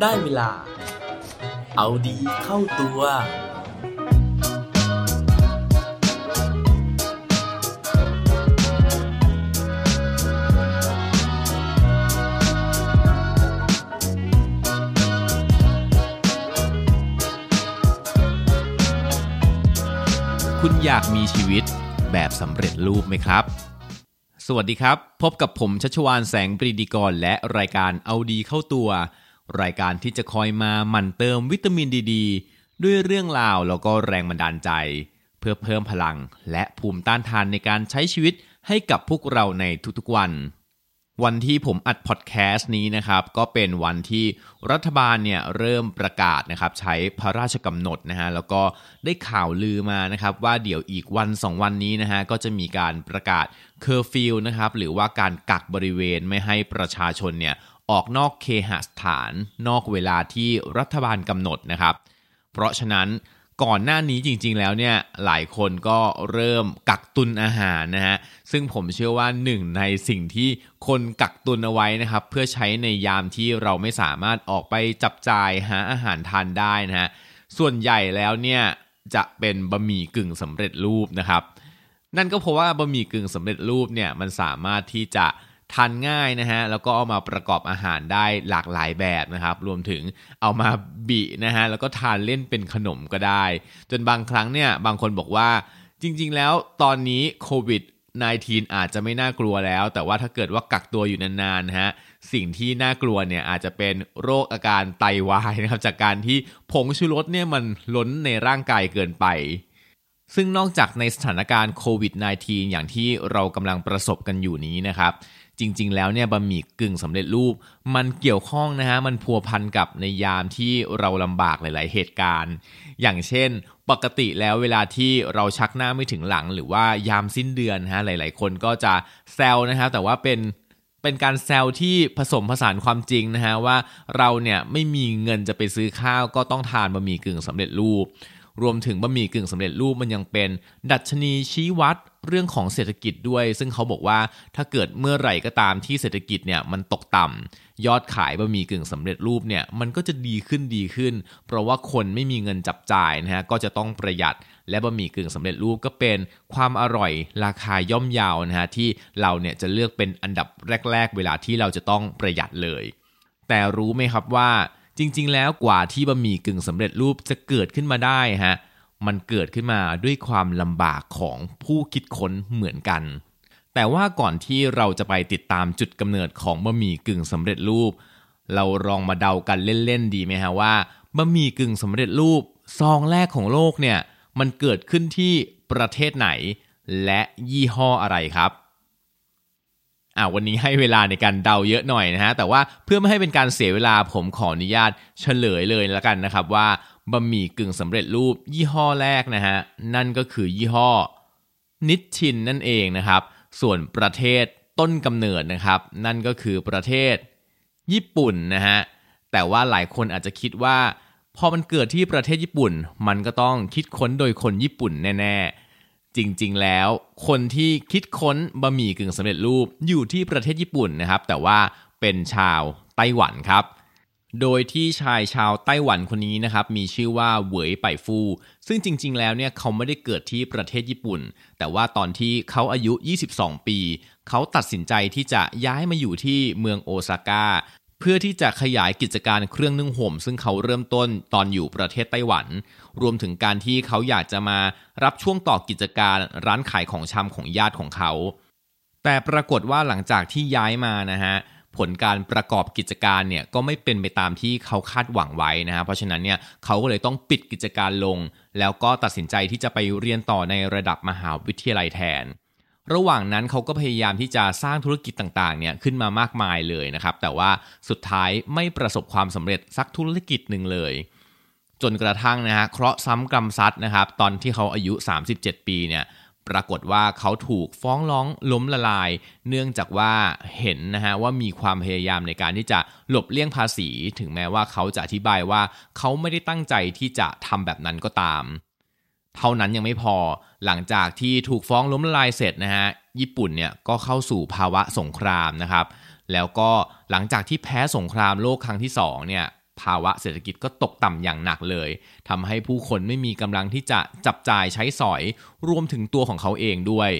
ได้เวลา เอาดีเข้าตัว คุณอยากมีชีวิตแบบสำเร็จรูปไหมครับสวัสดีครับ พบกับผมชัชวานแสงปรีดีกรและรายการเอาดีเข้าตัว รายการที่จะคอยมาหมั่นเติมวิตามินดีดด้วยเรื่องราวแล้วก็แรงบันดาลใจ เพื่อเพิ่มพลังและภูมิต้านทานในการใช้ชีวิตให้กับพวกเราในทุกๆวัน วันที่ผมอัดพอดแคสต์นี้นะครับก็เป็นวันที่รัฐบาลเนี่ยเริ่มประกาศนะครับใช้พระราชกำหนดนะฮะแล้วก็ได้ข่าวลือมานะครับว่าเดี๋ยวอีกวัน 2 วันนี้นะฮะก็จะมีการประกาศเคอร์ฟิวนะครับหรือว่าการกักบริเวณไม่ให้ประชาชนเนี่ย ออกนอกเคหสถาน นอกเวลาที่รัฐบาลกำหนดนะครับ เพราะฉะนั้นก่อนหน้านี้จริงๆแล้วเนี่ยหลายคนก็เริ่มกักตุนอาหารนะฮะซึ่งผมเชื่อว่าหนึ่งในสิ่งที่คนกักตุนเอาไว้นะครับ เพื่อใช้ในยามที่เราไม่สามารถออกไปจับจ่ายหาอาหารทานได้นะฮะส่วนใหญ่แล้วเนี่ยจะเป็นบะหมี่กึ่งสำเร็จรูปนะครับ นั่นก็เพราะว่าบะหมี่กึ่งสำเร็จรูปเนี่ยมันสามารถที่จะ ทานง่ายนะฮะแล้วก็เอามาประกอบอาหารได้หลากหลายแบบนะครับ รวมถึงเอามาบีนะฮะแล้วก็ทานเล่นเป็นขนมก็ได้ จนบางครั้งเนี่ยบางคนบอกว่าจริง ๆ แล้วตอนนี้โควิด -19 อาจจะไม่น่ากลัวแล้ว แต่ว่าถ้าเกิดว่ากักตัวอยู่นานๆนะฮะสิ่งที่น่ากลัวเนี่ยอาจจะเป็นโรคอาการไตวายนะครับจากการที่ผงชูรสเนี่ยมันล้นในร่างกายเกินไป ซึ่งนอกจากในสถานการณ์โควิด -19 อย่างที่เรากำลังประสบกันอยู่นี้นะครับ จริง ๆ แล้วเนี่ยบะหมี่กึ่งสำเร็จรูป มันเกี่ยวข้องนะฮะมันพัวพันกับในยามที่เราลำบากหลาย ๆ เหตุการณ์ อย่างเช่น ปกติแล้วเวลาที่เราชักหน้าไม่ถึงหลัง หรือว่ายามสิ้นเดือนฮะหลาย ๆ คนก็จะแซวนะครับแต่ว่าเป็นเป็นการแซวที่ผสมผสานความจริงนะฮะว่าเราเนี่ยไม่มีเงินจะไปซื้อข้าวก็ต้องทานบะหมี่กึ่งสำเร็จรูป รวมถึงบะหมี่กึ่งสำเร็จรูปมันยังเป็น ดัชนีชี้วัดเรื่องของเศรษฐกิจด้วย ซึ่งเขาบอกว่าถ้าเกิดเมื่อไหร่ก็ตามที่เศรษฐกิจเนี่ยมันตกต่ำยอดขายบะหมี่กึ่งสำเร็จรูปเนี่ยมันก็จะดีขึ้นดีขึ้น เพราะว่าคนไม่มีเงินจับจ่ายนะฮะก็จะต้องประหยัดและบะหมี่กึ่งสำเร็จรูปก็เป็นความอร่อยราคาย่อมเยาวนะฮะที่เราเนี่ยจะเลือกเป็นอันดับแรก ๆ เวลาที่เราจะต้องประหยัดเลย แต่รู้ไหมครับว่า จริงๆ แล้วกว่าที่บะหมี่กึ่งสำเร็จรูปจะเกิดขึ้นมาได้ฮะมันเกิดขึ้นมาด้วยความลำบากของผู้คิดค้นเหมือนกัน แต่ว่าก่อนที่เราจะไปติดตามจุดกำเนิดของบะหมี่กึ่งสำเร็จรูป เราลองมาเดากันเล่นๆดีไหมฮะว่าบะหมี่กึ่งสำเร็จรูปซองแรกของโลกเนี่ยมันเกิดขึ้นที่ประเทศไหน และยี่ห้ออะไรครับ อ่าวันนี้ให้เวลาในการเดาเยอะหน่อยนะฮะแต่ว่าเพื่อไม่ให้เป็นการเสียเวลาผมขออนุญาตเฉลยเลยแล้วกันนะครับว่าบะหมี่กึ่งสำเร็จรูปยี่ห้อแรกนะฮะนั่นก็คือยี่ห้อนิชชินนั่นเองนะครับ ส่วนประเทศต้นกำเนิดนะครับ นั่นก็คือประเทศญี่ปุ่นนะฮะแต่ว่าหลายคนอาจจะคิดว่าพอมันเกิดที่ประเทศญี่ปุ่น มันก็ต้องคิดค้นโดยคนญี่ปุ่นแน่ๆ จริงๆ แล้ว คนที่คิดค้นบะหมี่กึ่งสำเร็จรูปอยู่ที่ประเทศญี่ปุ่นนะครับ แต่ว่าเป็นชาวไต้หวันครับ โดยที่ชายชาวไต้หวันคนนี้นะครับ มีชื่อว่าเหวยไปฟู ซึ่งจริง ๆ แล้วเนี่ยเขาไม่ได้เกิดที่ประเทศญี่ปุ่น แต่ว่าตอนที่เขาอายุ 22 ปี เขาตัดสินใจที่จะย้ายมาอยู่ที่เมืองโอซาก้า เพื่อที่จะขยายกิจการเครื่องนึ่งห่ม ซึ่งเขาเริ่มต้นตอนอยู่ประเทศไต้หวัน รวมถึงการที่เขาอยากจะมารับช่วงต่อกิจการร้านขายของชำของญาติของเขา แต่ปรากฏว่าหลังจากที่ย้ายมานะฮะผลการประกอบกิจการเนี่ยก็ไม่เป็นไปตามที่เขาคาดหวังไว้นะฮะเพราะฉะนั้นเนี่ยเขาก็เลยต้องปิดกิจการลง แล้วก็ตัดสินใจที่จะไปเรียนต่อในระดับมหาวิทยาลัยแทน ระหว่างนั้นเขาก็พยายามที่จะสร้างธุรกิจต่างๆเนี่ยขึ้นมามากมายเลยนะครับ แต่ว่าสุดท้ายไม่ประสบความสำเร็จสักธุรกิจหนึ่งเลย จนกระทั่งนะฮะเคราะห์ซ้ำกรรมซัดนะครับ ตอนที่เขาอายุ 37 ปีเนี่ยปรากฏว่าเขาถูกฟ้องร้องล้มละลาย เนื่องจากว่าเห็นนะฮะว่ามีความพยายามในการที่จะหลบเลี่ยงภาษี ถึงแม้ว่าเขาจะอธิบายว่าเขาไม่ได้ตั้งใจที่จะทำแบบนั้นก็ตาม เท่านั้นยังไม่พอหลังจากที่ถูกฟ้องล้มละลายเสร็จนะฮะญี่ปุ่นเนี่ยก็เข้าสู่ภาวะสงครามนะครับ แล้วก็หลังจากที่แพ้สงครามโลกครั้งที่สองเนี่ยภาวะเศรษฐกิจก็ตกต่ำอย่างหนักเลยทำให้ผู้คนไม่มีกำลังที่จะจับจ่ายใช้สอยรวมถึงตัวของเขาเองด้วย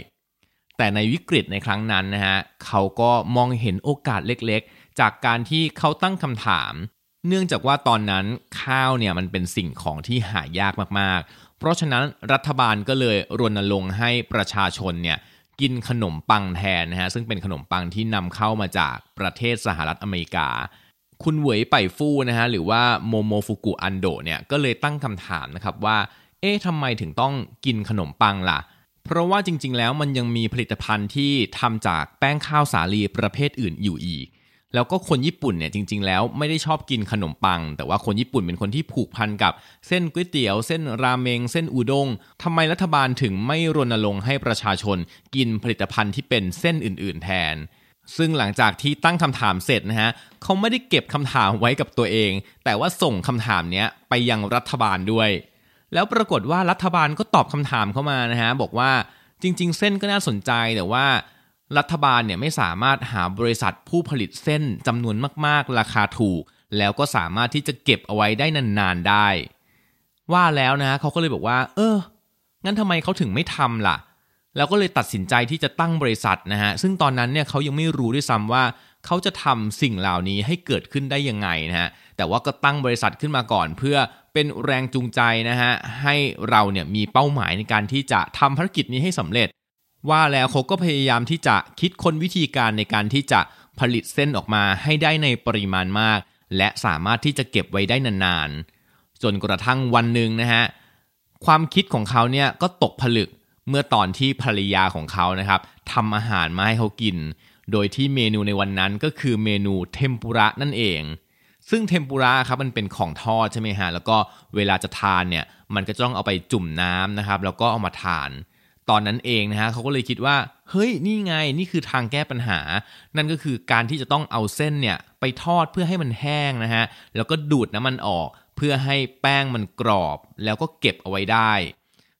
แต่ในวิกฤตในครั้งนั้นนะฮะเขาก็มองเห็นโอกาสเล็กๆ จากการที่เขาตั้งคำถาม เนื่องจากว่าตอนนั้นข้าวเนี่ยมันเป็นสิ่งของที่หายากมากๆ เพราะฉะนั้นรัฐบาลก็เลยรณรงค์ให้ประชาชนเนี่ยกินขนมปังแทนนะฮะซึ่งเป็นขนมปังที่นำเข้ามาจากประเทศสหรัฐอเมริกา คุณเหวยไปฟู่นะฮะหรือว่าโมโมฟุกุอันโดเนี่ยก็เลยตั้งคำถามนะครับว่า เอ๊ะทำไมถึงต้องกินขนมปังล่ะ เพราะว่าจริงๆ แล้วมันยังมีผลิตภัณฑ์ที่ทำจากแป้งข้าวสาลีประเภทอื่นอยู่อีก แล้วก็คนญี่ปุ่นเนี่ยจริง ๆ แล้วไม่ได้ชอบกินขนมปัง แต่ว่าคนญี่ปุ่นเป็นคนที่ผูกพันกับเส้นก๋วยเตี๋ยว เส้นราเมง เส้นอุด้งทำไมรัฐบาลถึงไม่รณรงค์ให้ประชาชนกินผลิตภัณฑ์ที่เป็นเส้นอื่น ๆ แทน ซึ่งหลังจากที่ตั้งคำถามเสร็จนะฮะเขาไม่ได้เก็บคำถามไว้กับตัวเอง แต่ว่าส่งคำถามเนี้ยไปยังรัฐบาลด้วย แล้วปรากฏว่ารัฐบาลก็ตอบคำถามเข้ามานะฮะบอกว่าจริง ๆ เส้นก็น่าสนใจแต่ว่า รัฐบาลเนี่ยไม่สามารถหาบริษัทผู้ผลิตเส้นจำนวนมากๆ ราคาถูก แล้วก็สามารถที่จะเก็บเอาไว้ได้นานๆได้ ว่าแล้วนะเขาก็เลยบอกว่า เออ งั้นทำไมเขาถึงไม่ทำล่ะ แล้วก็เลยตัดสินใจที่จะตั้งบริษัทนะฮะ ซึ่งตอนนั้นเนี่ยเขายังไม่รู้ด้วยซ้ำว่าเขาจะทำสิ่งเหล่านี้ให้เกิดขึ้นได้ยังไงนะฮะ แต่ว่าก็ตั้งบริษัทขึ้นมาก่อน เพื่อเป็นแรงจูงใจนะฮะให้เราเนี่ยมีเป้าหมายในการที่จะทำภารกิจนี้ให้สำเร็จ ว่าแล้วเขาก็พยายามที่จะคิดค้นวิธีการในการที่จะผลิตเส้นออกมาให้ได้ในปริมาณมาก และสามารถที่จะเก็บไว้ได้นานๆ จนกระทั่งวันหนึ่งนะฮะความคิดของเขาเนี่ยก็ตกผลึกเมื่อตอนที่ภรรยาของเขานะครับทำอาหารมาให้เขากิน โดยที่เมนูในวันนั้นก็คือเมนูเทมปุระนั่นเอง ซึ่งเทมปุระครับมันเป็นของทอดใช่ไหมฮะแล้วก็เวลาจะทานเนี่ยมันก็ต้องเอาไปจุ่มน้ำนะครับแล้วก็เอามาทาน ตอนนั้นเองนะฮะเขาก็เลยคิดว่า เฮ้ยนี่ไงนี่คือทางแก้ปัญหา นั่นก็คือการที่จะต้องเอาเส้นเนี่ยไปทอดเพื่อให้มันแห้งนะฮะแล้วก็ดูดน้ำมันออก เพื่อให้แป้งมันกรอบ แล้วก็เก็บเอาไว้ได้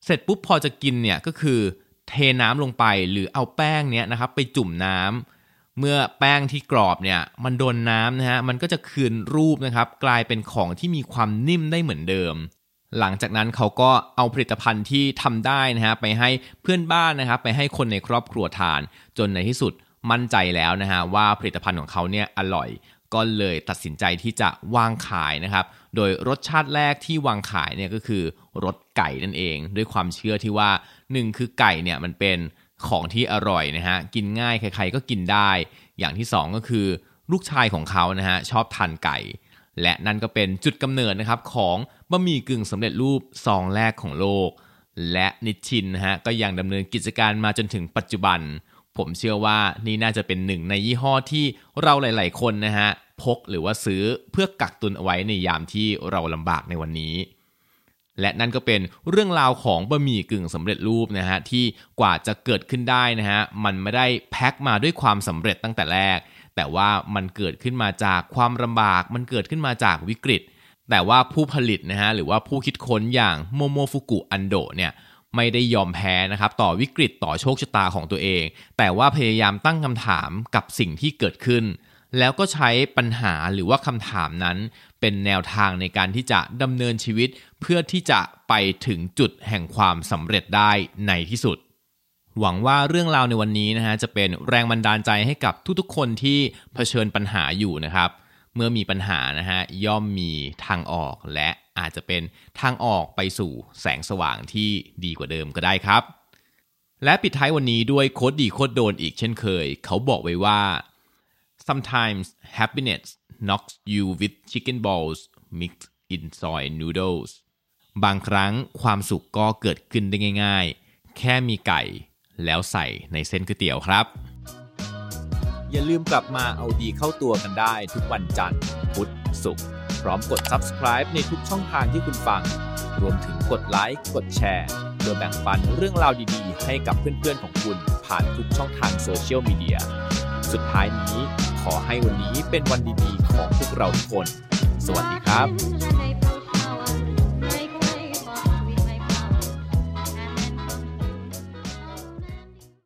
เสร็จปุ๊บพอจะกินเนี่ยก็คือเทน้ำลงไปหรือเอาแป้งเนี้ยนะครับไปจุ่มน้ำเมื่อแป้งที่กรอบเนี่ยมันโดนน้ำนะฮะมันก็จะคืนรูปนะครับ กลายเป็นของที่มีความนิ่มได้เหมือนเดิม หลังจากนั้นเขาก็เอาผลิตภัณฑ์ที่ทำได้นะฮะไปให้เพื่อนบ้านนะครับไปให้คนในครอบครัวทาน จนในที่สุดมั่นใจแล้วนะฮะว่าผลิตภัณฑ์ของเขาเนี่ยอร่อย ก็เลยตัดสินใจที่จะวางขายนะครับ โดยรสชาติแรกที่วางขายเนี่ยก็คือรสไก่นั่นเอง ด้วยความเชื่อที่ว่าหนึ่งคือไก่เนี่ยมันเป็นของที่อร่อยนะฮะกินง่ายใครๆก็กินได้ อย่างที่สองก็คือลูกชายของเขานะฮะชอบทานไก่ และนั่นก็เป็นจุดกำเนิดนะครับของบะหมี่กึ่งสำเร็จรูปซองแรกของโลก และนิชชินนะฮะก็ยังดำเนินกิจการมาจนถึงปัจจุบัน ผมเชื่อว่านี่น่าจะเป็นหนึ่งในยี่ห้อที่เราหลาย ๆ คนนะฮะพกหรือว่าซื้อเพื่อกักตุนเอาไว้ในยามที่เราลำบากในวันนี้ และนั่นก็เป็นเรื่องราวของบะหมี่กึ่งสำเร็จรูปนะฮะที่กว่าจะเกิดขึ้นได้นะฮะมันไม่ได้แพ็คมาด้วยความสำเร็จตั้งแต่แรก แต่ว่ามันเกิดขึ้นมาจากความลำบาก มันเกิดขึ้นมาจากวิกฤต แต่ว่าผู้ผลิตนะฮะหรือว่าผู้คิดค้นอย่างโมโมฟุกุอันโดเนี่ยไม่ได้ยอมแพ้นะครับต่อวิกฤตต่อโชคชะตาของตัวเอง แต่ว่าพยายามตั้งคำถามกับสิ่งที่เกิดขึ้น แล้วก็ใช้ปัญหาหรือว่าคำถามนั้น เป็นแนวทางในการที่จะดำเนินชีวิต เพื่อที่จะไปถึงจุดแห่งความสำเร็จได้ในที่สุด หวังว่าเรื่องราวในวันนี้นะฮะจะเป็นแรงบันดาลใจให้กับทุกๆคนที่เผชิญปัญหาอยู่นะครับ เมื่อมีปัญหานะฮะย่อมมีทางออกและอาจจะเป็นทางออกไปสู่แสงสว่างที่ดีกว่าเดิมก็ได้ครับ และปิดท้ายวันนี้ด้วยโคดดีโคดโดนอีกเช่นเคย เขาบอกไว้ว่า sometimes happiness knocks you with chicken balls mixed in soy noodles บางครั้งความสุขก็เกิดขึ้นได้ง่าย ๆ แค่มีไก่ แล้วใส่ในเส้นก๋วยเตี๋ยวครับ อย่าลืมกลับมาเอาดีเข้าตัวกันได้ทุกวันจันทร์พุธศุกร์พร้อมกด subscribe ในทุกช่องทางที่คุณฟัง รวมถึงกดไลค์กดแชร์เพื่อแบ่งปันเรื่องราวดีๆ ให้กับเพื่อนๆของคุณผ่านทุกช่องทางโซเชียลมีเดียสุดท้ายนี้ขอให้วันนี้เป็นวันดีๆของพวกเราทุกคน สวัสดีครับ